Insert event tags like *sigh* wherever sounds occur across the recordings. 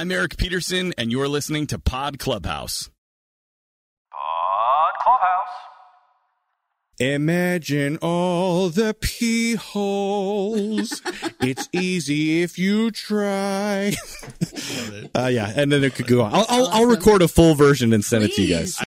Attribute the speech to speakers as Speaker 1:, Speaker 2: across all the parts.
Speaker 1: I'm Eric Petersen, and you're listening to Pod Clubhouse.
Speaker 2: Pod Clubhouse.
Speaker 3: Imagine all the pee holes. *laughs* it's easy if you try. *laughs* uh, yeah, and then it could go on. I'll, I'll, I'll record a full version and send it to you guys.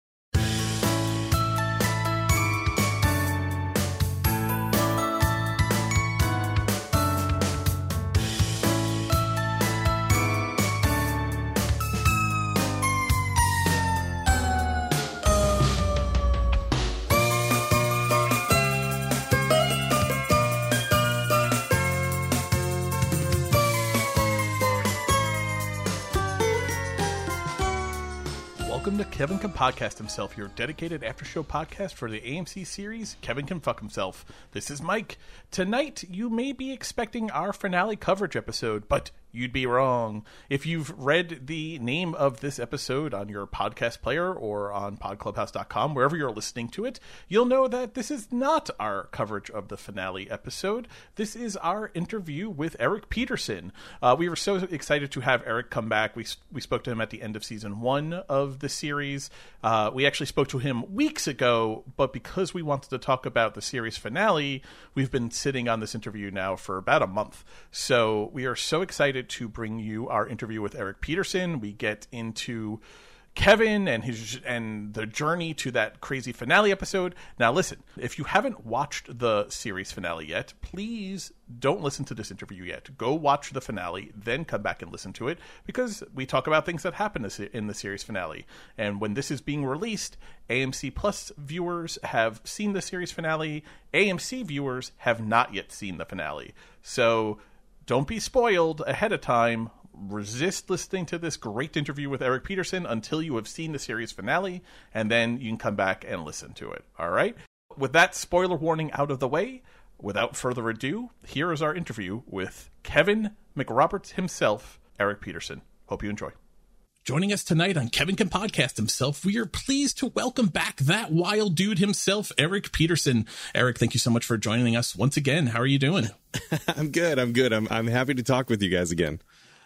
Speaker 2: Podcast Himself, your dedicated after show podcast for the AMC series Kevin Can Fuck Himself. This is Mike. Tonight, you may be expecting our finale coverage episode, but you'd be wrong. If you've read the name of this episode on your podcast player or on podclubhouse.com, wherever you're listening to it, you'll know that this is not our coverage of the finale episode. This is our interview with Eric Petersen. Uh, we were so excited to have Eric come back. We, we spoke to him at the end of season one of the series. Uh, we actually spoke to him weeks ago, but because we wanted to talk about the series finale, we've been sitting on this interview now for about a month. So we are so excited to bring you our interview with Eric Petersen. We get into Kevin and his and the journey to that crazy finale episode. Now listen, if you haven't watched the series finale yet, please don't listen to this interview yet. Go watch the finale, then come back and listen to it because we talk about things that happen in the series finale. And when this is being released, AMC Plus viewers have seen the series finale. AMC viewers have not yet seen the finale. So don't be spoiled ahead of time. Resist listening to this great interview with Eric Petersen until you have seen the series finale, and then you can come back and listen to it. All right? With that spoiler warning out of the way, without further ado, here is our interview with Kevin McRoberts himself, Eric Petersen. Hope you enjoy. Joining us tonight on Kevin Can Podcast himself, we are pleased to welcome back that wild dude himself, Eric Petersen. Eric, thank you so much for joining us once again. How are you doing? *laughs*
Speaker 3: I'm good. I'm good. I'm I'm happy to talk with you guys again.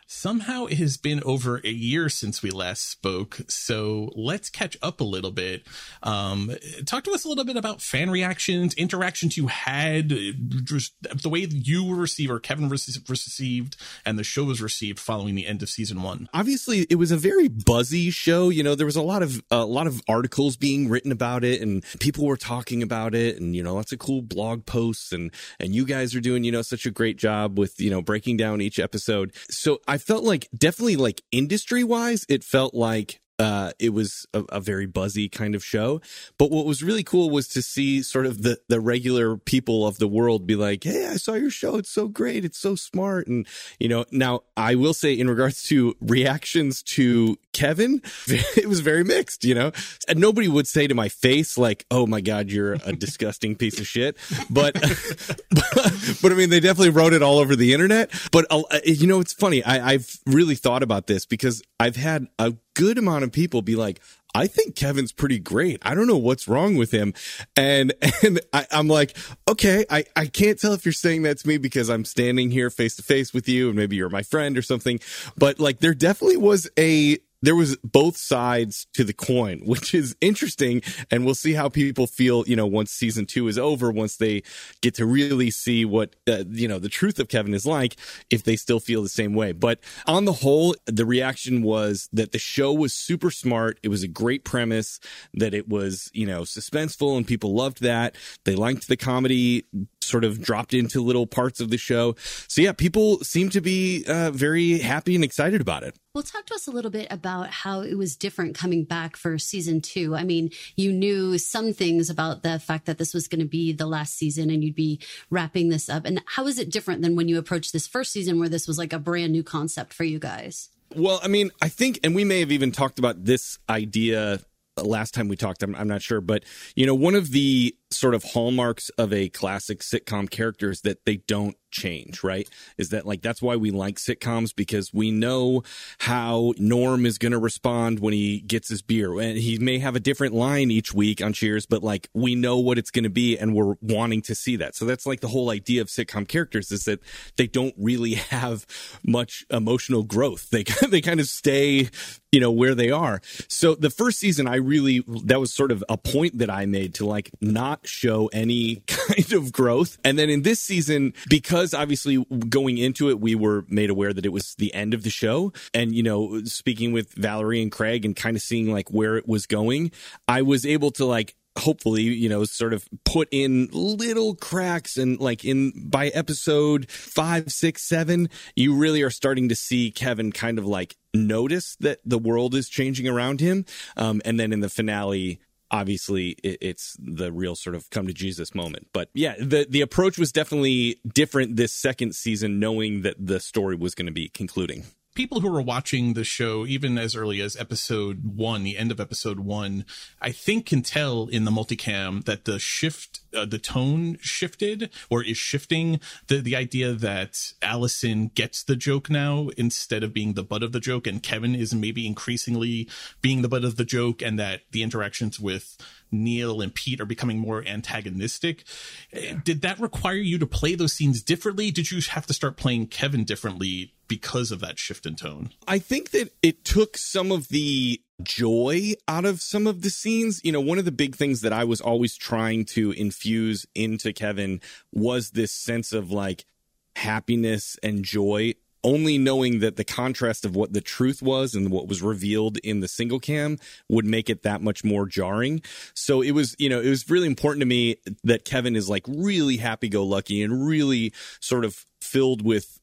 Speaker 2: Somehow it has been over a year since we last spoke, so let's catch up a little bit. Um, talk to us a little bit about fan reactions, interactions you had, just the way you were received or Kevin received, and the show was received following the end of season one.
Speaker 3: Obviously, it was a very buzzy show. You know, there was a lot of a lot of articles being written about it, and people were talking about it, and you know, lots of cool blog posts, and and you guys are doing you know such a great job with you know breaking down each episode. So I felt like definitely like industry wise, it felt like uh, it was a, a, very buzzy kind of show. But what was really cool was to see sort of the, the regular people of the world be like, Hey, I saw your show. It's so great. It's so smart. And, you know, now I will say in regards to reactions to Kevin, *laughs* it was very mixed, you know, and nobody would say to my face, like, Oh my God, you're a *laughs* disgusting piece of shit. But, but, *laughs* but, I mean, they definitely wrote it all over the internet. But, uh, you know, it's funny. I, I've really thought about this because I've had a good amount of people be like, I think Kevin's pretty great. I don't know what's wrong with him. And, *laughs* and I, am like, okay, I, I can't tell if you're saying that to me because I'm standing here face to face with you and maybe you're my friend or something. But like, there definitely was a, there was both sides to the coin, *laughs* which is interesting. And we'll see how people feel, you know, once season two is over, once they get to really see what, uh, you know, the truth of Kevin is like, if they still feel the same way. But on the whole, the reaction was that the show was super smart. It was a great premise, that it was, you know, suspenseful and people loved that. They liked the comedy sort of dropped into little parts of the show. So yeah, people seem to be uh, very happy and excited about it.
Speaker 4: Well, talk to us a little bit about how it was different coming back for season two. I mean, you knew some things about the fact that this was going to be the last season and you'd be wrapping this up. And how is it different than when you approached this first season where this was like a brand new concept for you guys?
Speaker 3: Well, I mean, I think, and we may have even talked about this idea last time we talked. I'm, I'm not sure, but you know, one of the sort of hallmarks of a classic sitcom character is that they don't change, right? Is that like that's why we like sitcoms because we know how Norm is going to respond when he gets his beer. And he may have a different line each week on Cheers, but like we know what it's going to be and we're wanting to see that. So that's like the whole idea of sitcom characters is that they don't really have much emotional growth. They *laughs* they kind of stay, you know, where they are. So the first season I really that was sort of a point that I made to like not show any *laughs* kind of growth. And then in this season because because obviously going into it, we were made aware that it was the end of the show. And, you know, speaking with Valerie and Craig and kind of seeing like where it was going, I was able to like hopefully you know sort of put in little cracks and like in by episode five six seven you really are starting to see kevin kind of like notice that the world is changing around him um, and then in the finale obviously it, it's the real sort of come to Jesus moment. But yeah, the the approach was definitely different this second season, knowing that the story was going to be concluding
Speaker 2: people who were watching the show even as early as episode one, the end of episode one, I think can tell in the multicam that the shift, uh, the tone shifted or is shifting. The the idea that Allison gets the joke now instead of being the butt of the joke, and Kevin is maybe increasingly being the butt of the joke, and that the interactions with Neil and Pete are becoming more antagonistic. Yeah. Did that require you to play those scenes differently? Did you have to start playing Kevin differently because of that shift in tone?
Speaker 3: I think that it took some of the joy out of some of the scenes. You know, one of the big things that I was always trying to infuse into Kevin was this sense of like happiness and joy only knowing that the contrast of what the truth was and what was revealed in the single cam would make it that much more jarring. So it was, you know, it was really important to me that Kevin is like really happy go lucky and really sort of filled with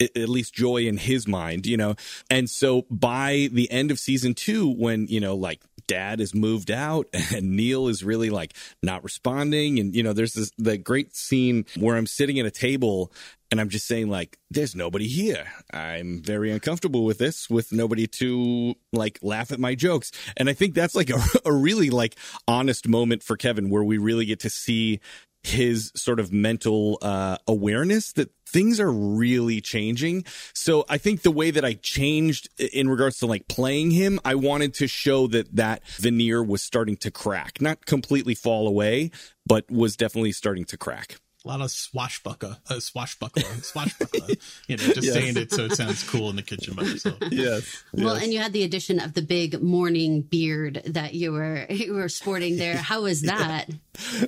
Speaker 3: at least joy in his mind, you know. And so by the end of season 2 when, you know, like dad is moved out *laughs* and Neil is really like not responding and you know there's this the great scene where I'm sitting at a table and I'm just saying like there's nobody here. I'm very uncomfortable with this with nobody to like laugh at my jokes. And I think that's like *laughs* a, a really like honest moment for Kevin where we really get to see his sort of mental uh, awareness that things are really changing. So I think the way that I changed in regards to like playing him, I wanted to show that that veneer was starting to crack, not completely fall away, but was definitely starting to crack
Speaker 2: a lot of swashbuckler, uh, swashbuckler, swashbuckler. *laughs* you know, just yes. saying it so it sounds cool in the kitchen by yourself. *laughs*
Speaker 3: Yes.
Speaker 4: Well,
Speaker 3: yes.
Speaker 4: and you had the addition of the big morning beard that you were you were sporting there. *laughs* How was that?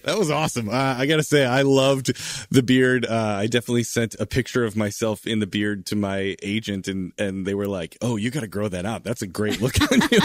Speaker 3: that was awesome. Uh, I gotta say, I loved the beard. Uh, I definitely sent a picture of myself in the beard to my agent, and and they were like, "Oh, you got to grow that out. That's a great look on you."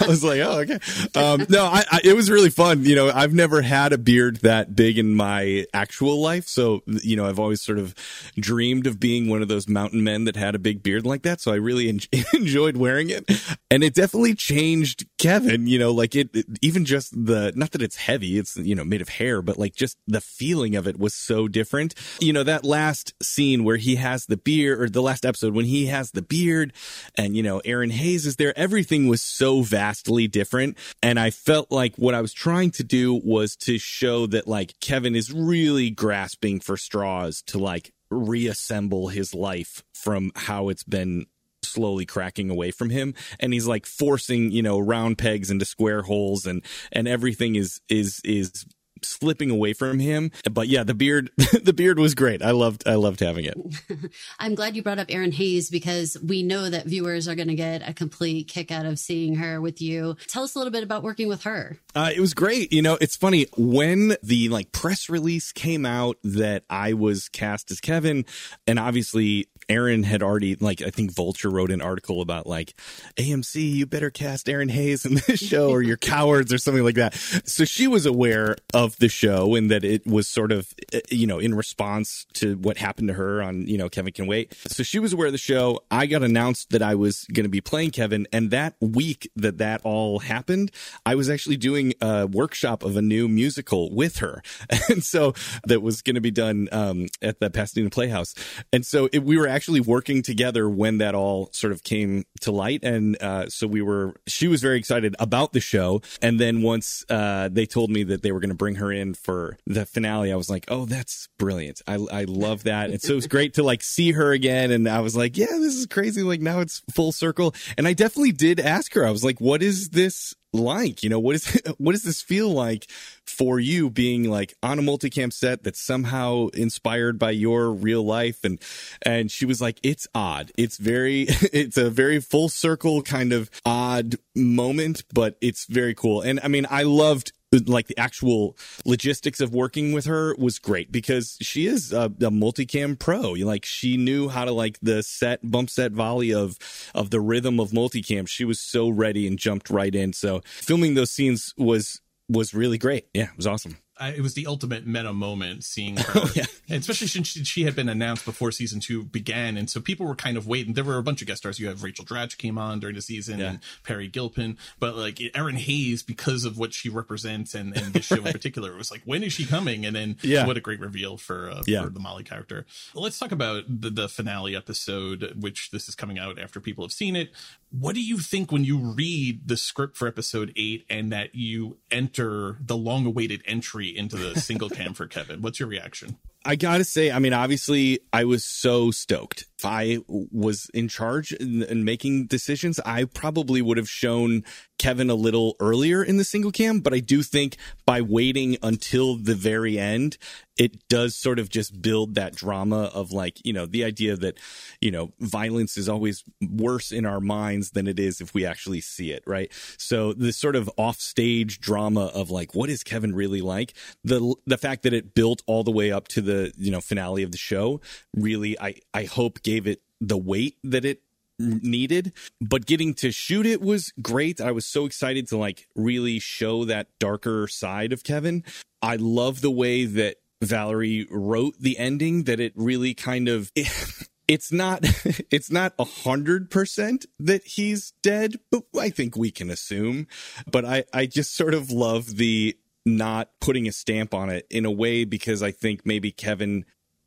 Speaker 3: I was like, "Oh, okay." Um, no, I, I, it was really fun. You know, I've never had a beard that big in my actual actual life. So, you know, I've always sort of dreamed of being one of those mountain men that had a big beard like that. So I really en- *laughs* enjoyed wearing it. And it definitely changed Kevin, you know, like it, it, even just the, not that it's heavy, it's, you know, made of hair, but like just the feeling of it was so different. You know, that last scene where he has the beard or the last episode when he has the beard and, you know, Erinn Hayes is there, everything was so vastly different. And I felt like what I was trying to do was to show that like Kevin is really really grasping for straws to like reassemble his life from how it's been slowly cracking away from him. And he's like forcing you know round pegs into square holes and and everything is is is slipping away from him. But yeah, the beard, *laughs* the beard was great. I loved, I loved having it. *laughs*
Speaker 4: I'm glad you brought up Erinn Hayes because we know that viewers are going to get a complete kick out of seeing her with you. Tell us a little bit about working with her.
Speaker 3: Uh, it was great. You know, it's funny when the like press release came out that I was cast as Kevin, and obviously Erinn had already like I think Vulture wrote an article about like AMC, you better cast Erinn Hayes in this show or you're cowards or something like that. So she was aware of the show and that it was sort of eh, you know in response to what happened to her on you know Kevin Can Wait. So she was aware of the show. I got announced that I was going to be playing Kevin, and that week that that all happened, I was actually doing a workshop of a new musical with her, *laughs* and so that was going to be done um, at the Pasadena Playhouse. And so it, we were actually working together when that all sort of came to light, and uh, so we were. She was very excited about the show, and then once uh, they told me that they were going to bring her in for the finale, I was like, "Oh, that's brilliant! I I love that." and so it was great to like see her again, and I was like, "Yeah, this is crazy! Like now it's full circle." And I definitely did ask her. I was like, "What is this like? You know, what is *laughs* what does this feel like for you being like on a multicam set that's somehow inspired by your real life?" And and she was like, "It's odd. It's very *laughs* it's a very full circle kind of odd moment, but it's very cool." And I mean, I loved like the actual logistics of working with her was great because she is a, a multicam pro. Like she knew how to like the set bump set volley of of the rhythm of multicam. She was so ready and jumped right in. So filming those scenes was was really great. Yeah, it was awesome.
Speaker 2: I, it was the ultimate meta moment seeing *laughs* her, oh, yeah. especially since she, she, had been announced before season two began, and so people were kind of waiting. There were a bunch of guest stars. You have Rachel Dratch came on during the season, yeah. and Peri Gilpin, but like Erinn Hayes because of what she represents and, and this show in *laughs* particular, it was like when is she coming? And then yeah. what a great reveal for uh, yeah. for the Molly character. Let's talk about the, the finale episode, which this is coming out after people have seen it. What do you think when you read the script for episode eight and that you enter the long awaited entry into the single cam for Kevin? What's your reaction?
Speaker 3: I gotta say, I mean, obviously, I was so stoked. If I was in charge and making decisions, I probably would have shown Kevin a little earlier in the single cam, but I do think by waiting until the very end, it does sort of just build that drama of like, you know, the idea that, you know, violence is always worse in our minds than it is if we actually see it, right? So this sort of offstage drama of like, what is Kevin really like? The the fact that it built all the way up to the, you know, finale of the show really I I hope gave it the weight that it needed but getting to shoot it was great i was so excited to like really show that darker side of kevin i love the way that valerie wrote the ending that it really kind of *laughs* it's not *laughs* it's not a hundred percent that he's dead but i think we can assume. But i i just sort of love the not putting a stamp on it in a way because i think maybe kevin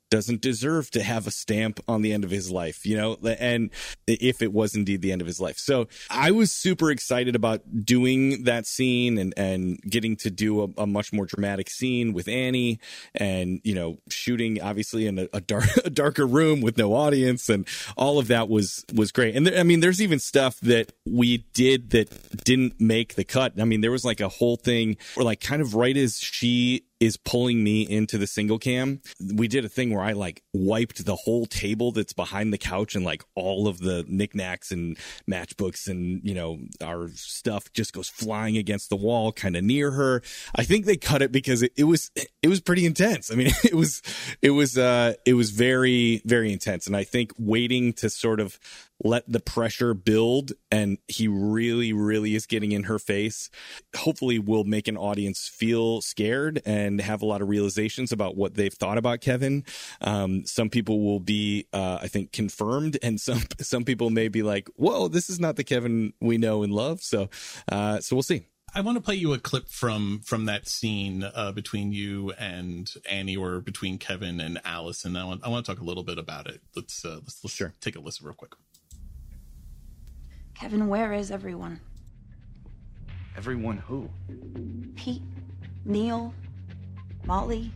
Speaker 3: doesn't deserve to have a stamp on the end of his life, you know, and if it was indeed the end of his life. So I was super excited about doing that scene and, and getting to do a, a much more dramatic scene with Annie and, you know, shooting obviously in a, a, dark, *laughs* a darker room with no audience and all of that was, was great. And there, I mean, there's even stuff that we did that didn't make the cut. I mean, there was like a whole thing where like kind of right as she is pulling me into the single cam. We did a thing where I like wiped the whole table that's behind the couch and like all of the knickknacks and matchbooks and, you know, our stuff just goes flying against the wall kind of near her. I think they cut it because it, it was, it was pretty intense. I mean, *laughs* it was, it was, uh, it was very, very intense. And I think waiting to sort of let the pressure build and he really really is getting in her face hopefully will make an audience feel scared and have a lot of realizations about what they've thought about kevin um, some people will be uh, i think confirmed and some *laughs* some people may be like whoa this is not the kevin we know and love so uh, so we'll see
Speaker 2: I want to play you a clip from from that scene uh, between you and Annie, or between Kevin and Allison. I want I want to talk a little bit about it. Let's uh, let's, let's sure. take a listen real quick.
Speaker 5: Kevin, where is everyone?
Speaker 6: Everyone who?
Speaker 5: Pete, Neil, Molly.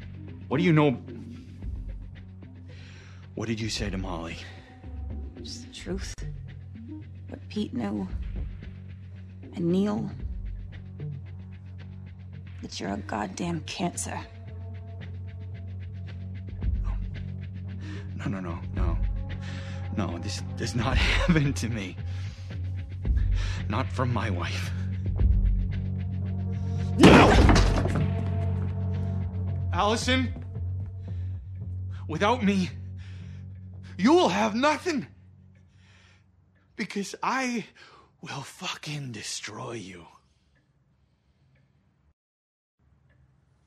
Speaker 6: What do you know? What did you say to Molly?
Speaker 5: Just the truth. What Pete knew. And Neil. That you're a goddamn cancer.
Speaker 6: No, no, no, no. No, this does not *laughs* happen to me not from my wife. No! Allison, without me, you will have nothing. Because I will fucking destroy you.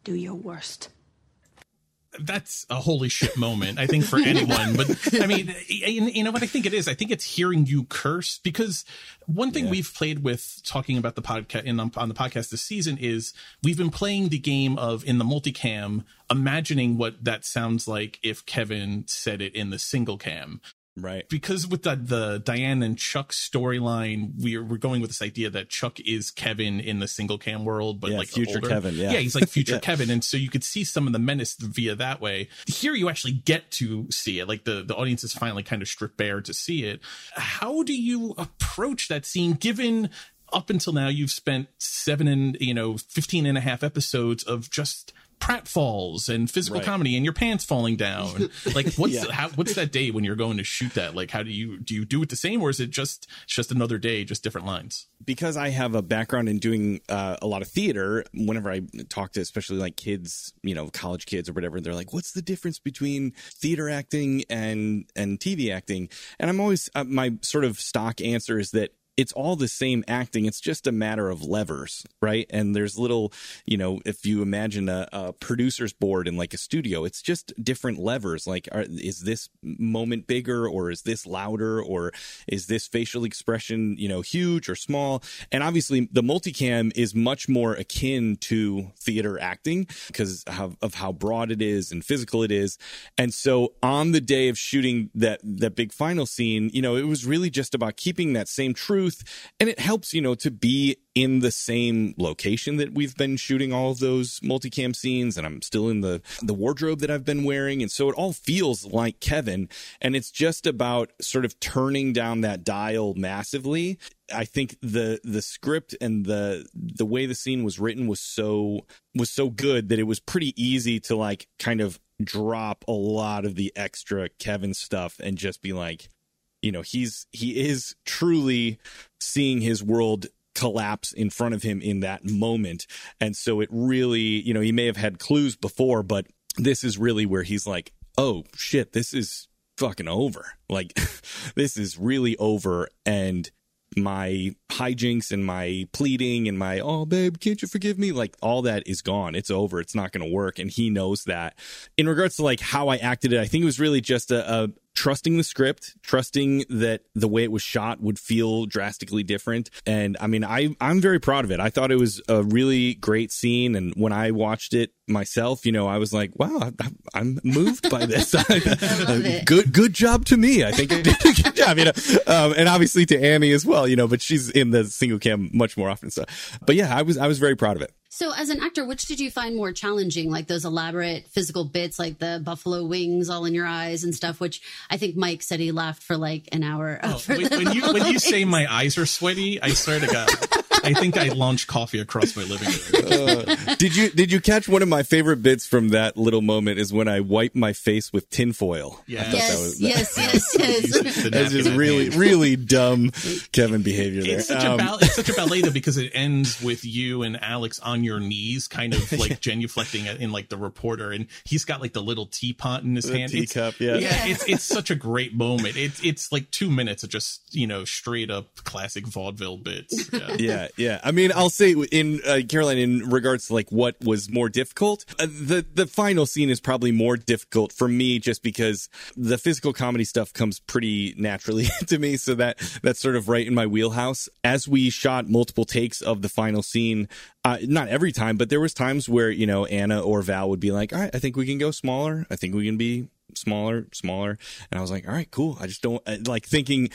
Speaker 5: Do your worst
Speaker 2: that's a holy shit moment, I think, for *laughs* anyone. But I mean, you know what I think it is? I think it's hearing you curse because one thing yeah. we've played with talking about the podcast in, on the podcast this season is we've been playing the game of in the multicam, imagining what that sounds like if Kevin said it in the single cam.
Speaker 3: Right.
Speaker 2: because with the, the Diane and Chuck storyline, we're we're going with this idea that Chuck is Kevin in the single cam world, but
Speaker 3: Yeah,
Speaker 2: like
Speaker 3: future
Speaker 2: older.
Speaker 3: Kevin, yeah.
Speaker 2: yeah, he's like future *laughs*
Speaker 3: Yeah.
Speaker 2: Kevin, and so you could see some of the menace via that way. Here, you actually get to see it. Like the the audience is finally kind of stripped bare to see it. How do you approach that scene, given? Up until now, you've spent seven and you know fifteen and a half episodes of just pratfalls and physical
Speaker 3: Right.
Speaker 2: comedy and your pants falling down. *laughs* Like, what's
Speaker 3: Yeah.
Speaker 2: how, what's that day when you're going to shoot that? Like, how do you do you do it the same, or is it just just another day, just different lines?
Speaker 3: because I have a background in doing uh, a lot of theater, whenever I talk to especially like kids, you know, college kids or whatever, they're like, "What's the difference between theater acting and and TV acting?" And I'm always uh, my sort of stock answer is that it's all the same acting. It's just a matter of levers, right? And there's little, you know, if you imagine a, a producer's board in like a studio, it's just different levers. Like, are, is this moment bigger or is this louder or is this facial expression, you know, huge or small? And obviously, the multicam is much more akin to theater acting because of, of how broad it is and physical it is. And so, on the day of shooting that that big final scene, you know, it was really just about keeping that same truth, and it helps, you know, to be in the same location that we've been shooting all of those multicam scenes and I'm still in the the wardrobe that I've been wearing and so it all feels like Kevin and it's just about sort of turning down that dial massively. I think the the script and the the way the scene was written was so was so good that it was pretty easy to like kind of drop a lot of the extra Kevin stuff and just be like you know he's he is truly seeing his world collapse in front of him in that moment. And so it really you know he may have had clues before but this is really where he's like oh shit this is fucking over. Like *laughs* this is really over. And my hijinks and my pleading and my oh babe can't you forgive me? Like all that is gone. It's over. It's not going to work. And he knows that. In regards to like how i acted it i think it was really just a, a trusting the script trusting that the way it was shot would feel drastically different. And i mean i i'm very proud of it. I thought it was a really great scene. And when i watched it myself you know i was like wow I- i'm moved by this. *laughs* *laughs* Good good job to me i think. I did a good job you know. Um, and obviously to annie as well you know but she's in the single cam much more often so. But yeah i was i was very proud of it.
Speaker 4: So, as an actor, which did you find more challenging? Like those elaborate physical bits, like the buffalo wings all in your eyes and stuff, which I think Mike said he laughed for like an hour.
Speaker 2: Oh, when, when you when you say my eyes are sweaty, I swear to God, *laughs* I think I launched coffee across my living room. *laughs*
Speaker 3: did you did you catch one of my favorite bits from that little moment is when i wipe my face with tinfoil
Speaker 2: Yeah.
Speaker 3: I thought
Speaker 4: Yes,
Speaker 3: was,
Speaker 4: yes, yes,
Speaker 2: Use *laughs*
Speaker 4: yes.
Speaker 3: that's just really really dumb kevin behavior there
Speaker 2: It's such
Speaker 3: Um,
Speaker 2: a ball- it's such a ballet though because it ends with you and Alex on your knees, kind of *laughs* like genuflecting in like the reporter, and he's got like the little teapot in his
Speaker 3: The
Speaker 2: hand. It's-
Speaker 3: teacup, yeah.
Speaker 2: yeah. It's it's such a great moment. It's it's like two minutes of just you know straight up classic vaudeville bits. Yeah.
Speaker 3: yeah, yeah. I mean, I'll say in uh, Caroline, in regards to like what was more difficult, uh, the the final scene is probably more difficult for me, just because the physical comedy stuff comes pretty naturally *laughs* to me. So that that's sort of right in my wheelhouse. As we shot multiple takes of the final scene, uh, not every time, but there was times where you know Anna or Val would be like, "All right, I think we can go smaller. I think we can be." Smaller smaller and i was like all right cool i just don't uh, like thinking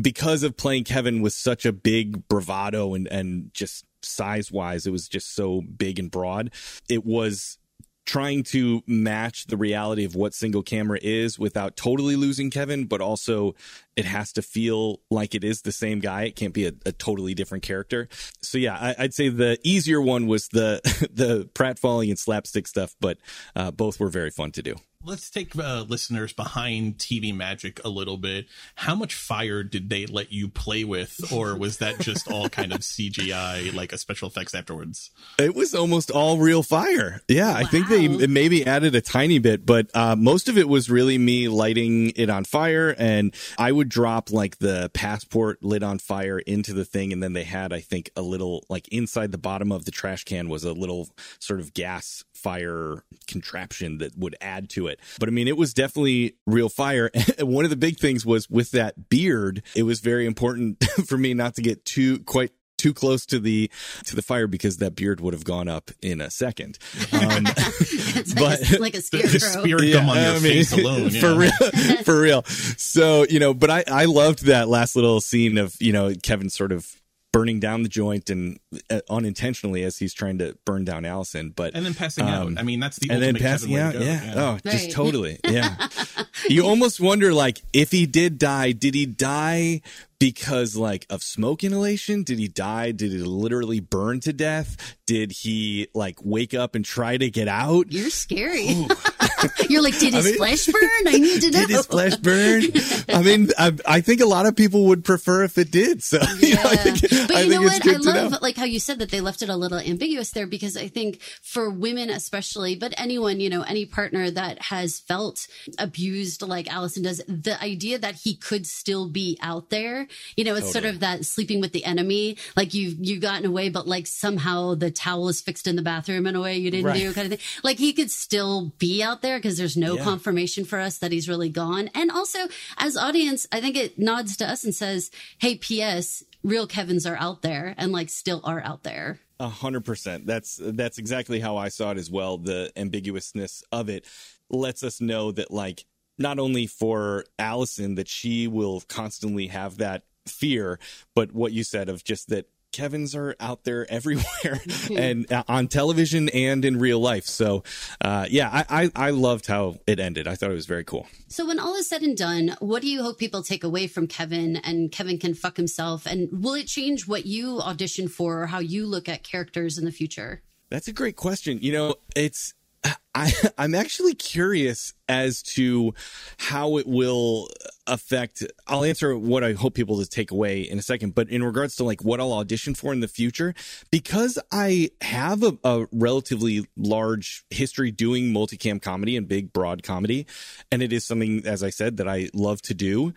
Speaker 3: because of playing kevin with such a big bravado and and just size wise it was just so big and broad it was trying to match the reality of what single camera is without totally losing Kevin, but also it has to feel like it is the same guy. It can't be a, a totally different character. So yeah, I, I'd say the easier one was the *laughs* the pratfalling and slapstick stuff, but uh, both were very fun to do.
Speaker 2: Let's take uh, listeners behind TV Magic a little bit. How much fire did they let you play with, or was that just all kind of CGI, like a special effects afterwards?
Speaker 3: It was almost all real fire. Yeah, I think they maybe added a tiny bit, but uh, most of it was really me lighting it on fire. And I would drop like the passport lit on fire into the thing. And then they had, I think, a little like inside the bottom of the trash can was a little sort of gas fire contraption that would add to it. But I mean, it was definitely real fire. *laughs* And One of the big things was with that beard, it was very important *laughs* for me not to get too quite too close to the to the fire because that beard would have gone up in a second. Um, *laughs*
Speaker 4: It's
Speaker 3: but-
Speaker 4: like, a, like a
Speaker 2: The
Speaker 4: scarecrow.
Speaker 2: spirit gum on your
Speaker 3: I mean,
Speaker 2: face alone.
Speaker 3: for
Speaker 2: yeah.
Speaker 3: real, for real. So you know, but I I loved that last little scene of you know Kevin sort of burning down the joint and uh, unintentionally as he's trying to burn down Allison, but
Speaker 2: And then passing out. I mean, that's the
Speaker 3: and then passing out.
Speaker 2: to go.
Speaker 3: Yeah. Oh, just totally. *laughs* Yeah. you almost wonder, like, if he did die, did he die because, like, of smoke inhalation? Did he die? Did he literally burn to death? Did he, like, wake up and try to get out?
Speaker 4: You're scary. *laughs* You're like, did his
Speaker 3: mean-
Speaker 4: flesh burn? I need to know. *laughs*
Speaker 3: Did his flesh burn? I mean, I, I think a lot of people would prefer if it did. So, *laughs* you know, I think,
Speaker 4: but you know what? I love
Speaker 3: know.
Speaker 4: like how you said that they left it a little ambiguous there because I think for women especially, but anyone, you know, any partner that has felt abused like Allison does, the idea that he could still be out there, you know, it's sort of that sleeping with the enemy, like you've you've gotten away, but like somehow the towel is fixed in the bathroom in a way you didn't
Speaker 3: Right.
Speaker 4: do, kind of thing. Like he could still be out there because there's no
Speaker 3: Yeah.
Speaker 4: confirmation for us that he's really gone. And also as audience, I think it nods to us and says, Hey, P.S. Real Kevins are out there and like still are out there.
Speaker 3: A hundred percent. That's that's exactly how I saw it as well. The ambiguousness of it lets us know that like not only for Allison that she will constantly have that fear, but what you said of just that Kevin's are out there *laughs* everywhere *laughs* and uh, on television and in real life. So, uh, yeah, I, I, I loved how it ended. I thought it was very cool.
Speaker 4: So when all is said and done, what do you hope people take away from Kevin and Kevin can fuck himself? And will it change what you audition for or how you look at characters in the future?
Speaker 3: That's a great question. You know, it's I *laughs* I'm actually curious as to how it will affect I'll answer what I hope people to take away in a second, but in regards to like what I'll audition for in the future, because I have a, a relatively large history doing multicam comedy and big broad comedy, and it is something, as I said, that I love to do.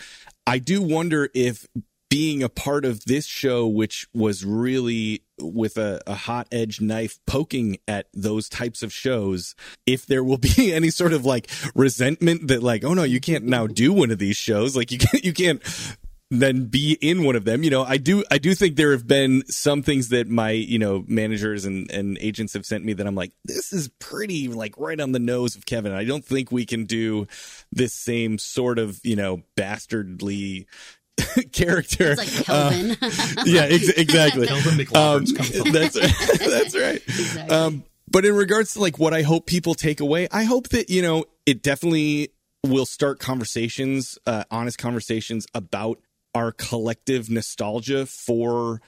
Speaker 3: I do wonder if being a part of this show, which was really with a, a hot edge knife poking at those types of shows, if there will *laughs* be any sort of like resentment that like, oh no, you can't now do one of these shows. Like you can't, you can't then be in one of them. You know, I do, I do think there have been some things that my, you know, managers and, and agents have sent me that I'm like, this is pretty like right on the nose of Kevin. I don't think we can do this same sort of, you know, bastardly *laughs* character.
Speaker 4: It's like Kelvin.
Speaker 3: yeah, ex- *laughs* exactly.
Speaker 2: Kelvin from. *laughs*
Speaker 3: that's that's right.
Speaker 4: Exactly.
Speaker 3: Um, but in regards to like what I hope people take away, I hope that you know it definitely will start conversations, uh, honest conversations about our collective nostalgia for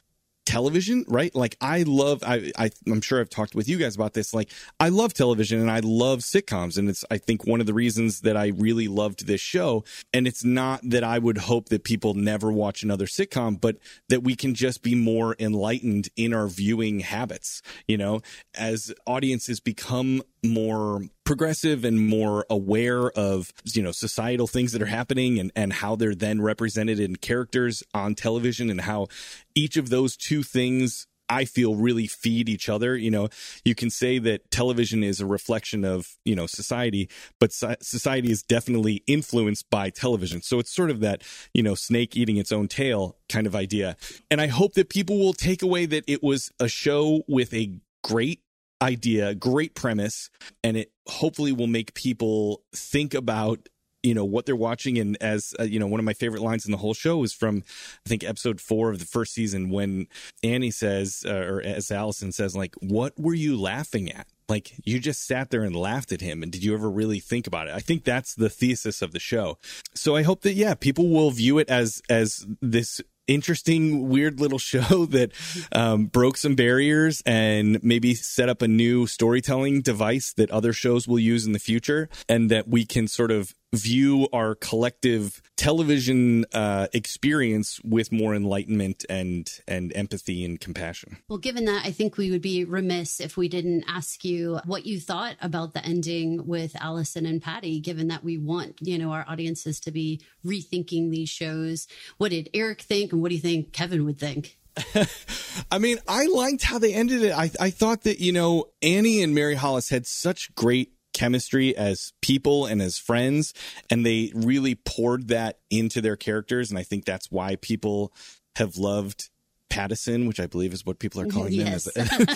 Speaker 3: television right? Like i love I, I i'm sure i've talked with you guys about this. Like i love television and i love sitcoms and it's i think one of the reasons that i really loved this show. And it's not that i would hope that people never watch another sitcom but that we can just be more enlightened in our viewing habits you know? As audiences become more progressive and more aware of you know societal things that are happening and and how they're then represented in characters on television and how each of those two things I feel really feed each other. You know, you can say that television is a reflection of, you know, society, but so- society is definitely influenced by television. So it's sort of that, you know, snake eating its own tail kind of idea. And I hope that people will take away that it was a show with a great idea, great premise, and it hopefully will make people think about you know what they're watching. And as uh, you know one of my favorite lines in the whole show is from i think episode 4 of the first season when annie says uh, or as allison says like what were you laughing at? Like you just sat there and laughed at him. And did you ever really think about it? I think that's the thesis of the show. So i hope that yeah people will view it as as this interesting, weird little *laughs* show that um, broke some barriers and maybe set up a new storytelling device that other shows will use in the future, and that we can sort of view our collective television uh, experience with more enlightenment and and empathy and compassion.
Speaker 4: Well, given that, I think we would be remiss if we didn't ask you what you thought about the ending with Allison and Patty, given that we want, you know, our audiences to be rethinking these shows. What did Eric think and what do you think Kevin would think? *laughs*
Speaker 3: I mean, I liked how they ended it. I, I thought that, you know, Annie and Mary Hollis had such great chemistry as people and as friends, and they really poured that into their characters. And I think that's why people have loved Pattison, which I believe is what people are calling
Speaker 4: Yes.
Speaker 3: them as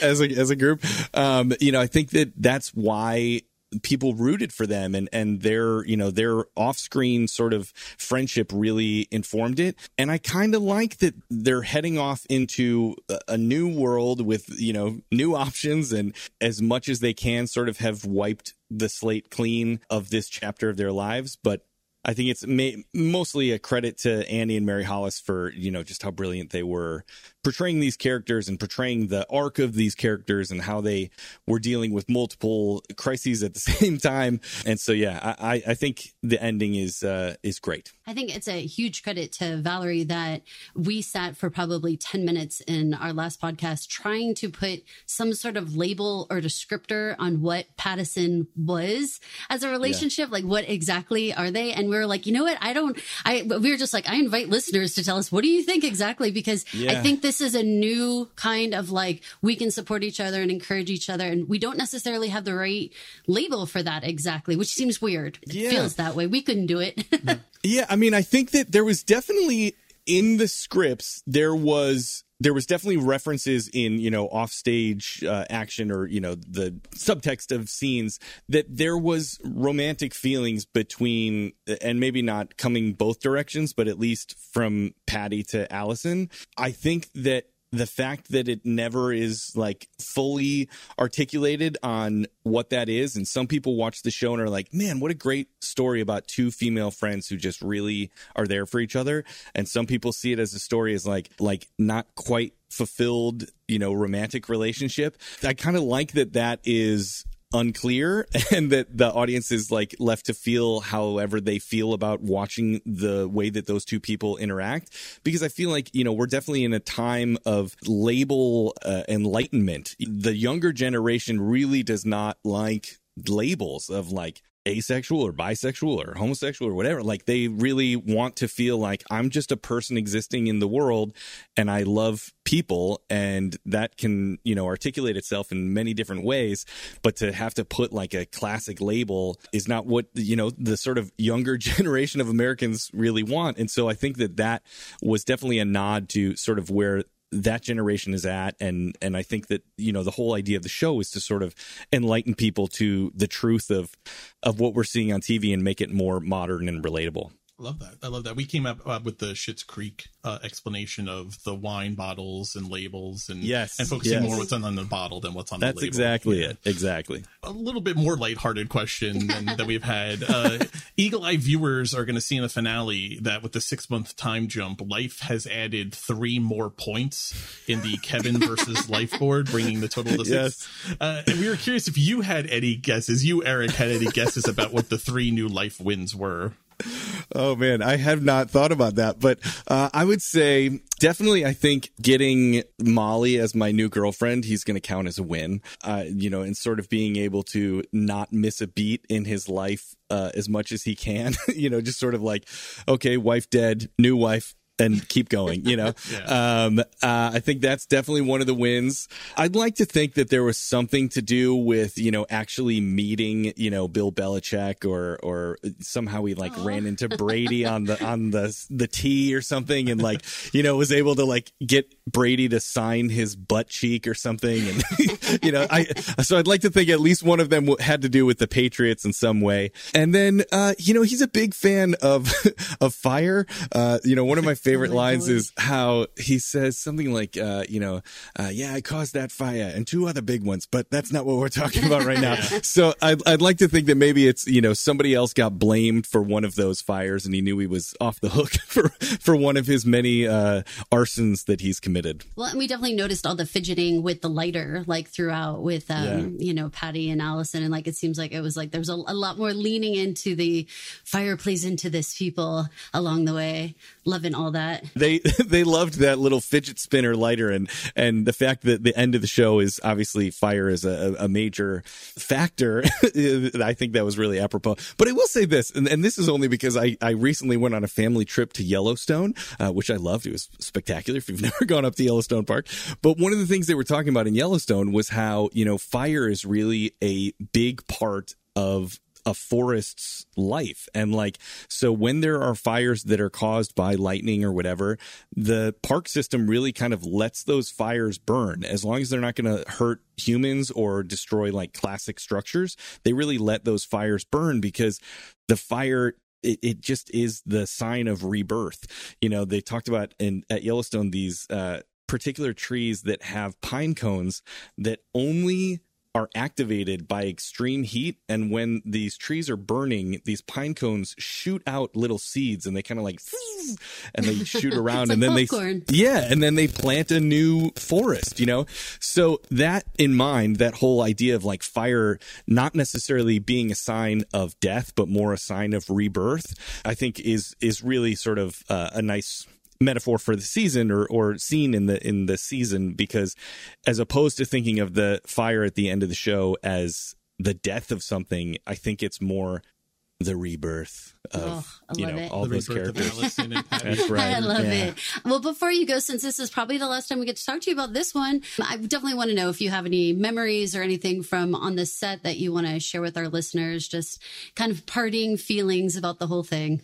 Speaker 3: a, as a as a group. Um, you know, I think that that's why people rooted for them and and their you know their off-screen sort of friendship really informed it. And i kind of like that they're heading off into a, new world with you know new options and as much as they can sort of have wiped the slate clean of this chapter of their lives. But I think it's ma- mostly a credit to Andy and Mary Hollis for you know just how brilliant they were portraying these characters and portraying the arc of these characters and how they were dealing with multiple crises at the *laughs* same time. And so yeah, I, I think the ending is uh, is great.
Speaker 4: I think it's a huge credit to Valerie that we sat for probably 10 minutes in our last podcast trying to put some sort of label or descriptor on what Pattison was as a relationship. Like, what exactly are they? And we were like, you know what? I don't, I, we were just like, I invite listeners to tell us, what do you think exactly? Because I think this is a new kind of like, we can support each other and encourage each other. And we don't necessarily have the right label for that exactly, which seems weird. It
Speaker 3: Yeah.
Speaker 4: feels that way. We couldn't do it. *laughs*
Speaker 3: Yeah, I mean, I think that there was definitely in the scripts there was there was definitely references in you know offstage uh, action or you know the subtext of scenes that there was romantic feelings between and maybe not coming both directions but at least from Patty to Allison. I think that the fact that it never is like fully articulated on what that is. And some people watch the show and are like man what a great story about two female friends who just really are there for each other. And some people see it as a story as like like not quite fulfilled you know romantic relationship. I kind of like that that is unclear *laughs* and that the audience is like left to feel however they feel about watching the way that those two people interact. Because i feel like you know we're definitely in a time of label uh, enlightenment. The younger generation really does not like labels of like asexual or bisexual or homosexual or whatever like they really want to feel like i'm just a person existing in the world and i love people and that can you know articulate itself in many different ways. But to have to put like a classic label is not what you know the sort of younger *laughs* generation of americans really want. And so i think that that was definitely a nod to sort of where that generation is at and and I think that you know the whole idea of the show is to sort of enlighten people to the truth of of what we're seeing on TV and make it more modern and relatable.
Speaker 2: Love that. I love that. We came up uh, with the Schitt's Creek uh, explanation of the wine bottles and labels, and
Speaker 3: Yes,
Speaker 2: and focusing
Speaker 3: yes.
Speaker 2: more what's on, on the bottle than what's on
Speaker 3: That's
Speaker 2: the label.
Speaker 3: exactly
Speaker 2: Yeah.
Speaker 3: it. Exactly.
Speaker 2: A little bit more lighthearted question than, that we've had. Uh, *laughs* Eagle Eye viewers are going to see in the finale that with the six month time jump, Life has added three more points in the Kevin *laughs* versus Life board, bringing the total to six. Uh, and we were curious if you had any guesses. You, Eric, had any guesses about what the three new Life wins were.
Speaker 3: Oh man, I have not thought about that, but uh, I would say definitely. I think getting Molly as my new girlfriend, he's going to count as a win. Uh, you know, and sort of being able to not miss a beat in his life uh, as much as he can. *laughs* you know, just sort of like, okay, wife dead, new wife. And keep going, you know. *laughs* um, uh, I think that's definitely one of the wins. I'd like to think that there was something to do with, you know, actually meeting, you know, Bill Belichick, or or somehow he like ran into Brady on the on the *laughs* the tee or something, and like, you know, was able to like get Brady to sign his butt cheek or something, and *laughs* you know, I so I'd like to think at least one of them had to do with the Patriots in some way. And then, uh, you know, he's a big fan of *laughs* of fire. Uh, you know, one of my *laughs* favorite
Speaker 4: my
Speaker 3: lines
Speaker 4: God.
Speaker 3: is how he says something like, uh, you know, uh, yeah, I caused that fire and two other big ones, but that's not what we're talking about right now. So I'd, I'd like to think that maybe it's, you know, somebody else got blamed for one of those fires and he knew he was off the hook for, for one of his many, uh, arsons that he's committed.
Speaker 4: Well, and we definitely noticed all the fidgeting with the lighter, like throughout with, um, you know, Patty and Allison. And like, it seems like it was like there was a, a lot more leaning into the fire plays into this people along the way. Loving all that.
Speaker 3: They *laughs* they loved that little fidget spinner lighter and and the fact that the end of the show is obviously fire is a, a major factor. *laughs* I think that was really apropos. But I will say this, and, and this is only because I I recently went on a family trip to Yellowstone, uh, which I loved. It was spectacular. If you've *laughs* never gone up to Yellowstone Park, but one of the things they were talking about in Yellowstone was how you know fire is really a big part of a forest's life. And like, so when there are fires that are caused by lightning or whatever, the park system really kind of lets those fires burn as long as they're not going to hurt humans or destroy like classic structures. They really let those fires burn because the fire it, it just is the sign of rebirth. You know, they talked about in at Yellowstone these uh, particular trees that have pine cones that only are activated by extreme heat and when these trees are burning these pine cones shoot out little seeds and they kind of like and they shoot *laughs* around and then
Speaker 4: popcorn.
Speaker 3: they yeah and then they plant a new forest you know so that in mind that whole idea of like fire not necessarily being a sign of death but more a sign of rebirth i think is is really sort of uh, a nice metaphor for the season or or scene in the in the season because as opposed to thinking of the fire at the end of the show as the death of something i think it's more the rebirth of
Speaker 4: Oh,
Speaker 3: you know
Speaker 4: it.
Speaker 3: all
Speaker 2: The
Speaker 3: those characters
Speaker 2: and *laughs*
Speaker 3: that's right *laughs*
Speaker 4: I love
Speaker 3: Yeah.
Speaker 4: it. Well, before you go, since this is probably the last time we get to talk to you about this one, I definitely want to know if you have any memories or anything from on the set that you want to share with our listeners, just kind of parting feelings about the whole thing.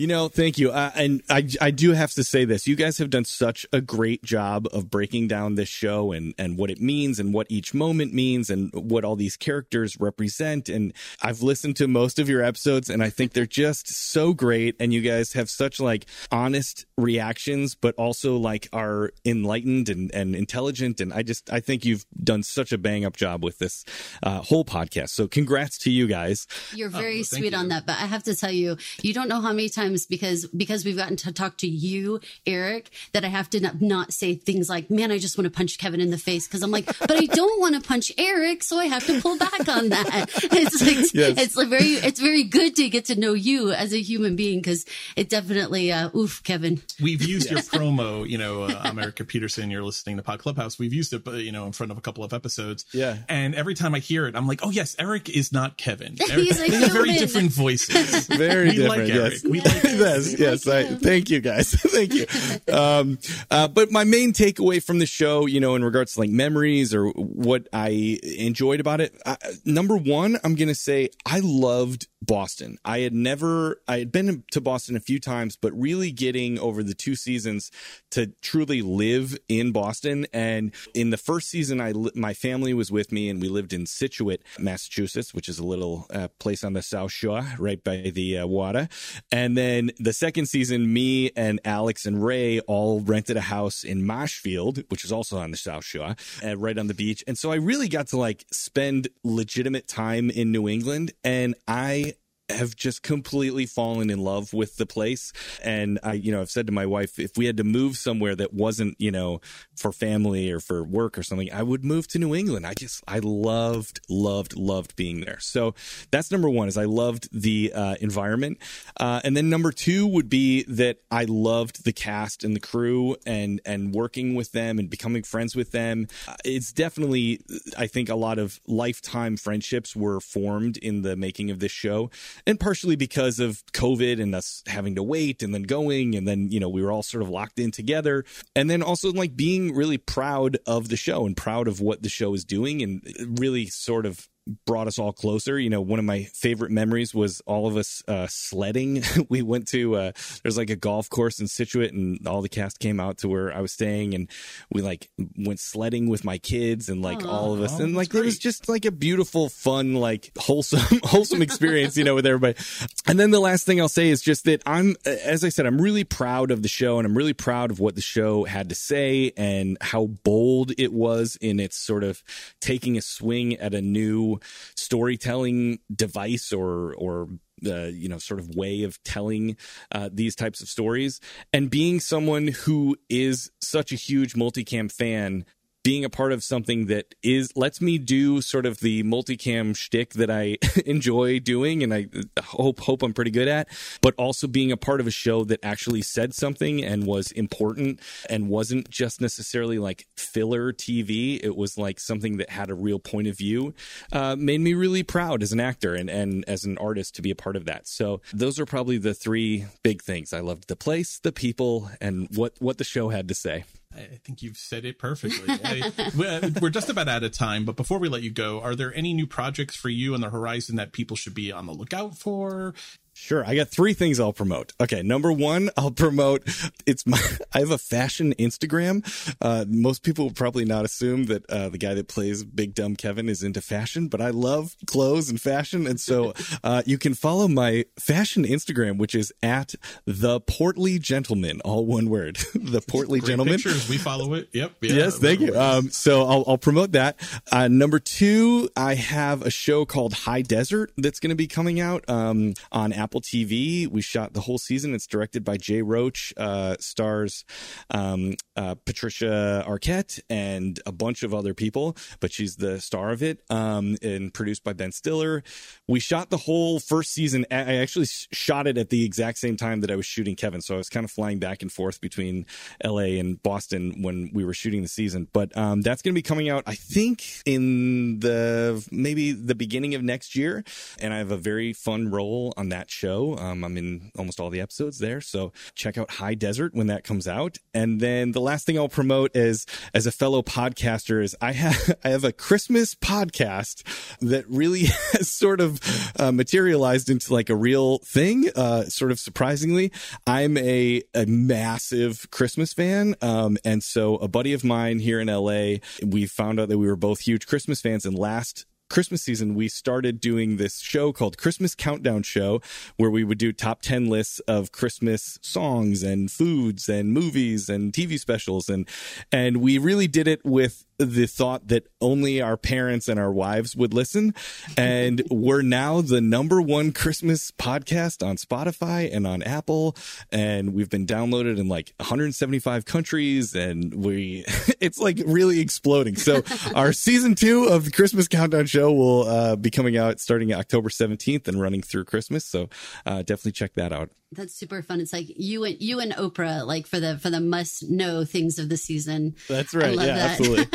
Speaker 3: You know, thank you. Uh, and I, I do have to say this. You guys have done such a great job of breaking down this show and, and what it means and what each moment means and what all these characters represent. And I've listened to most of your episodes and I think they're just so great. And you guys have such like honest reactions, but also like are enlightened and, and intelligent. And I just, I think you've done such a bang up job with this uh, whole podcast. So congrats to you guys.
Speaker 4: You're very
Speaker 2: well, thank
Speaker 4: sweet on that, but I have to tell you, you don't know how many times because because we've gotten to talk to you, Eric, that I have to not, not say things like, "Man, I just want to punch Kevin in the face," because I'm like, but I don't want to punch Eric, so I have to pull back on that. *laughs* It's like
Speaker 3: Yes.
Speaker 4: it's like very it's very good to get to know you as a human being because it definitely, uh, oof, Kevin.
Speaker 2: We've used your *laughs* promo, you know, uh, America Petersen. You're listening to Pod Clubhouse. We've used it, uh, you know, in front of a couple of episodes.
Speaker 3: Yeah.
Speaker 2: And every time I hear it, I'm like, oh yes, Eric is not Kevin. *laughs* Eric,
Speaker 4: He's a
Speaker 2: they have very different voices.
Speaker 3: Very
Speaker 2: we
Speaker 3: different.
Speaker 2: like
Speaker 3: yes.
Speaker 2: Eric. We like *laughs*
Speaker 3: yes, yes. I, thank you, guys. *laughs* thank you. Um, uh, but my main takeaway from the show, you know, in regards to like memories or what I enjoyed about it, uh, number one, I'm gonna say I loved Boston. I had never, I had been to Boston a few times, but really getting over the two seasons to truly live in Boston. And in the first season, I my family was with me, and we lived in Scituate, Massachusetts, which is a little uh, place on the South Shore, right by the uh, water. And then the second season, me and Alex and Ray all rented a house in Marshfield, which is also on the South Shore, uh, right on the beach. And so I really got to like spend legitimate time in New England, and I have just completely fallen in love with the place. And I, you know, I've said to my wife, if we had to move somewhere that wasn't, you know, for family or for work or something, I would move to New England. I just, I loved, loved, loved being there. So that's number one is I loved the uh, environment. Uh, and then number two would be that I loved the cast and the crew and, and working with them and becoming friends with them. Uh, It's definitely, I think a lot of lifetime friendships were formed in the making of this show and partially because of COVID and us having to wait and then going. And then, you know, we were all sort of locked in together. And then also like being really proud of the show and proud of what the show is doing and really sort of brought us all closer. You know, one of my favorite memories was all of us uh, sledding. *laughs* we went to uh, there's like a golf course in Scituate, and all the cast came out to where I was staying, and we like went sledding with my kids and like all of us,
Speaker 2: Oh,
Speaker 3: and like
Speaker 2: that's
Speaker 3: it was just like a beautiful, fun, like wholesome, *laughs* wholesome experience, you know, with everybody. And then the last thing I'll say is just that I'm, as I said, I'm really proud of the show, and I'm really proud of what the show had to say and how bold it was in its sort of taking a swing at a new storytelling device or or uh, you know sort of way of telling uh, these types of stories. And being someone who is such a huge multicam fan being a part of something that is lets me do sort of the multicam shtick that I *laughs* enjoy doing and I hope hope I'm pretty good at, but also being a part of a show that actually said something and was important and wasn't just necessarily like filler TV. It was like something that had a real point of view. Uh, made me really proud as an actor and and as an artist to be a part of that. So those are probably the three big things. I loved the place, the people, and what what the show had to say.
Speaker 2: I think you've said it perfectly. *laughs* I, we're just about out of time, but before we let you go, are there any new projects for you on the horizon that people should be on the lookout for?
Speaker 3: Sure. I got three things I'll promote. Okay. Number one, I'll promote it's my, *laughs* I have a fashion Instagram. Uh, most people would probably not assume that, uh, the guy that plays Big Dumb Kevin is into fashion, but I love clothes and fashion. And so, *laughs* uh, you can follow my fashion Instagram, which is at the portly gentleman, all one word, *laughs* the portly gentleman.
Speaker 2: Pictures. We follow it. Yep. Yeah,
Speaker 3: yes, thank you. Um, so I'll, I'll promote that. Uh, number two, I have a show called High Desert that's going to be coming out um, on Apple TV. We shot the whole season. It's directed by Jay Roach, uh, stars um, uh, Patricia Arquette and a bunch of other people, but she's the star of it. Um, and produced by Ben Stiller. We shot the whole first season. I actually shot it at the exact same time that I was shooting Kevin, so I was kind of flying back and forth between L.A. and Boston when we were shooting the season. But um, that's going to be coming out, I think, in the maybe the beginning of next year. And I have a very fun role on that show. Um, I'm in almost all the episodes there, so check out High Desert when that comes out. And then the last thing I'll promote is, as a fellow podcaster, is I have *laughs* I have a Christmas podcast that really *laughs* has sort of uh, materialized into like a real thing. Uh, sort of surprisingly, I'm a a massive Christmas fan, um, and so a buddy of mine here in LA, we found out that we were both huge Christmas fans, and last Christmas season, we started doing this show called Christmas Countdown Show, where we would do top 10 lists of Christmas songs and foods and movies and TV specials. And, and we really did it with the thought that only our parents and our wives would listen. And we're now the number one Christmas podcast on Spotify and on Apple. And we've been downloaded in like 175 countries and we, *laughs* it's like really exploding. So *laughs* our season two of the Christmas Countdown Show will uh, be coming out starting October 17th and running through Christmas. So uh, definitely check that out.
Speaker 4: That's super fun. It's like you and you and Oprah, like for the for the must know things of the season.
Speaker 3: That's right. I Yeah,
Speaker 4: that.
Speaker 3: absolutely.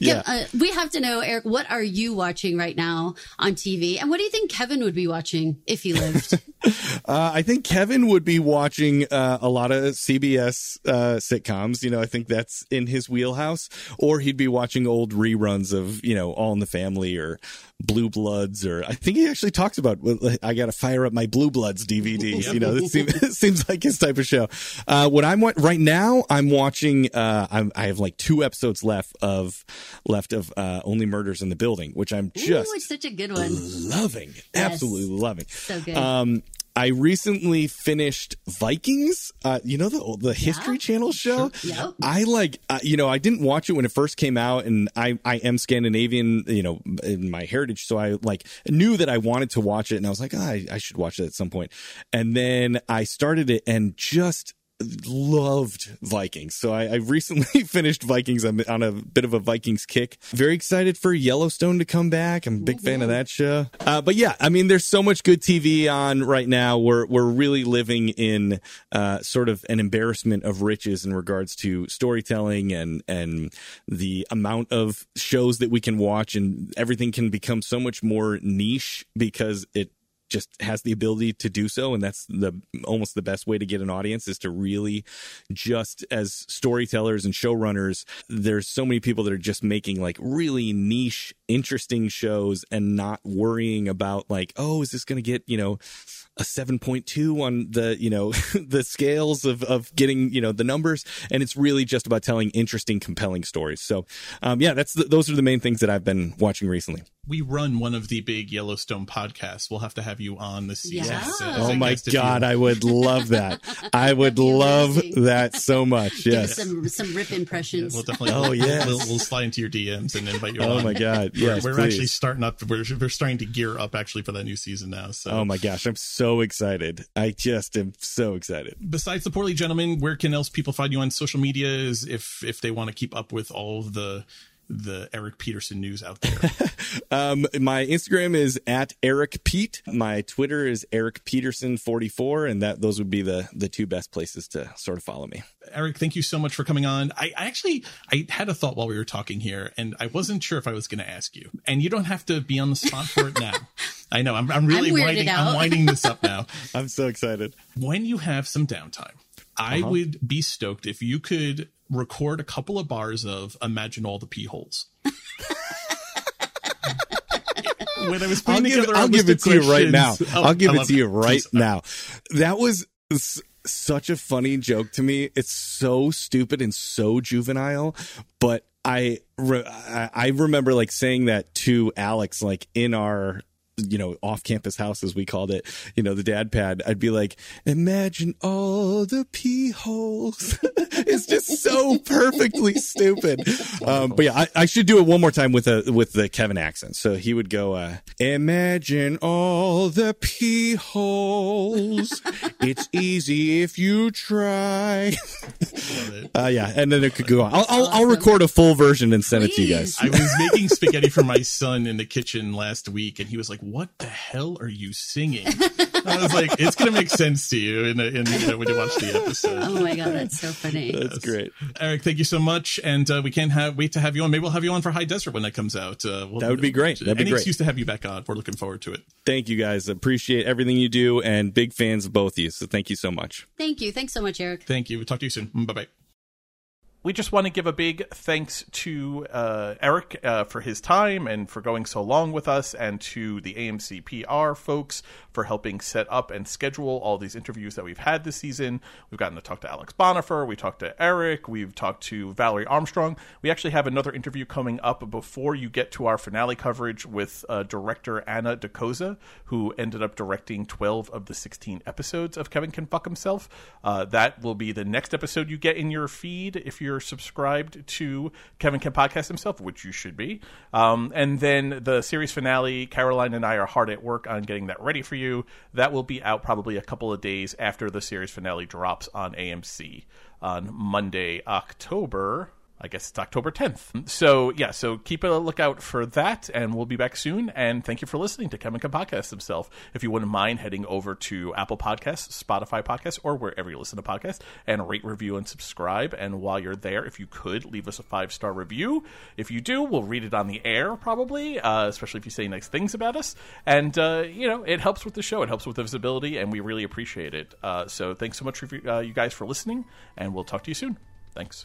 Speaker 3: *laughs*
Speaker 4: yeah, uh, we have to know, Eric. What are you watching right now on TV, and what do you think Kevin would be watching if he lived? *laughs*
Speaker 3: uh, I think Kevin would be watching uh, a lot of CBS uh, sitcoms. You know, I think that's in his wheelhouse, or he'd be watching old reruns of you know All in the Family or Blue Bloods, or I think he actually talks about I got to fire up my Blue Bloods DVDs. You know, it seems, *laughs* it seems, like his type of show. Uh, what I'm right now, I'm watching. Uh, I'm, i have like two episodes left of left of uh, Only Murders in the Building, which I'm just
Speaker 4: Ooh, such a good one.
Speaker 3: Loving, yes. absolutely loving.
Speaker 4: So good.
Speaker 3: Um, I recently finished Vikings. Uh, you know the the History
Speaker 4: yeah.
Speaker 3: Channel show.
Speaker 4: Sure. Yep.
Speaker 3: I like. Uh, you know, I didn't watch it when it first came out, and I I am Scandinavian. You know, in my heritage, so I like knew that I wanted to watch it, and I was like, oh, I I should watch it at some point. And then I started it, and just loved Vikings. So I, I recently *laughs* finished Vikings. I'm on a bit of a Vikings kick. Very excited for Yellowstone to come back. I'm a big fan of that show. Uh, but yeah, I mean, there's so much good TV on right now. We're we're really living in uh, sort of an embarrassment of riches in regards to storytelling and and the amount of shows that we can watch, and everything can become so much more niche because it just has the ability to do so. And that's the almost the best way to get an audience is to really just as storytellers and showrunners there's so many people that are just making like really niche interesting shows and not worrying about like oh is this going to get you know a 7.2 on the you know *laughs* the scales of of getting you know the numbers and it's really just about telling interesting compelling stories so um, yeah that's the, those are the main things that i've been watching recently
Speaker 2: we run one of the big Yellowstone podcasts. We'll have to have you on this season.
Speaker 4: Yes.
Speaker 3: oh my god, I would love that. *laughs* I would love
Speaker 4: amazing.
Speaker 3: that so much. Yes.
Speaker 4: some some rip impressions.
Speaker 2: Yeah, we'll definitely.
Speaker 3: Oh, yes.
Speaker 2: We'll, we'll, slide into your DMs and invite you.
Speaker 3: Oh
Speaker 2: on.
Speaker 3: my god,
Speaker 2: We're-
Speaker 3: yes,
Speaker 2: we're,
Speaker 3: please.
Speaker 2: actually starting up. We're, we're starting to gear up actually for that new season now. So,
Speaker 3: Oh my gosh, I'm so excited. I just am so excited.
Speaker 2: besides the poorly gentlemen, where can else people find you on social media? Is if if they want to keep up with all the the Eric Petersen news out there. *laughs*
Speaker 3: Um, my Instagram is at Eric Pete. My Twitter is Eric Petersen 44, and that those would be the the two best places to sort of follow me.
Speaker 2: Eric, thank you so much for coming on. I, I actually I had a thought while we were talking here, and I wasn't sure if I was going to ask you. And you don't have to be on the spot for it now. *laughs* I know I'm, I'm really
Speaker 4: I'm
Speaker 2: winding. I'm winding this up now. *laughs*
Speaker 3: I'm so excited.
Speaker 2: When you have some downtime, I
Speaker 3: Uh-huh.
Speaker 2: would be stoked if you could
Speaker 7: record a couple of bars of "Imagine All the Pee Holes." *laughs* when I was
Speaker 3: I'll
Speaker 7: putting
Speaker 3: give, I'll give it to you right now.
Speaker 7: Oh,
Speaker 3: I'll give it to you right now. That was s- such a funny joke to me. It's so stupid and so juvenile, but I re- I I remember like saying that to Alex like in our you know off campus house as we called it you know the dad pad i'd be like imagine all the pee holes *laughs* it's just so perfectly stupid. Um but yeah I, I should do it one more time with a with the kevin accent. So he would go uh imagine all the pee holes it's easy if you try. Uh yeah and then it could go on. I'll, I'll, I'll record a full version and send it to you guys.
Speaker 7: I was making spaghetti for my son in the kitchen last week, and he was like, "What the hell are you singing?" I was like, "It's gonna make sense to you in, the, in you know, when you watch the episode."
Speaker 4: Oh my god, that's so funny.
Speaker 3: that's great
Speaker 7: Eric, thank you so much, and uh, we can't have, wait to have you on. Maybe we'll have you on for High Desert when that comes out. Uh, we'll,
Speaker 3: That would be great. That'd be
Speaker 7: any
Speaker 3: great.
Speaker 7: excuse to have you back on. We're looking forward to it.
Speaker 3: thank you guys appreciate everything you do and big fans of both of you so thank you so much
Speaker 4: Thank you. Thanks so much, Eric.
Speaker 7: Thank you. We'll talk to you soon. Bye bye.
Speaker 2: We just want to give a big thanks to uh, Eric uh, for his time and for going so long with us, and to the AMC PR folks for helping set up and schedule all these interviews that we've had this season. We've gotten to talk to Alex Bonifer, we talked to Eric, we've talked to Valerie Armstrong. We actually have another interview coming up before you get to our finale coverage with uh, director Anna Dokoza, who ended up directing 12 of the 16 episodes of Kevin Can Fuck Himself. Uh, that will be the next episode you get in your feed if you're subscribed to Kevin Can Podcast himself, which you should be. Um, and then the series finale, Caroline and I are hard at work on getting that ready for you. That will be out probably a couple of days after the series finale drops on AMC on Monday, October. I guess it's October 10th. So, yeah, so keep a lookout for that, and we'll be back soon. And thank you for listening to Kevin Can Podcast himself. If you wouldn't mind heading over to Apple Podcasts, Spotify Podcasts, or wherever you listen to podcasts, and rate, review, and subscribe. And while you're there, if you could, leave us a five star review. If you do, we'll read it on the air, probably, uh, especially if you say nice things about us. And, uh, you know, it helps with the show, it helps with the visibility, and we really appreciate it. Uh, so, thanks so much, for, uh, you guys, for listening, and we'll talk to you soon. Thanks.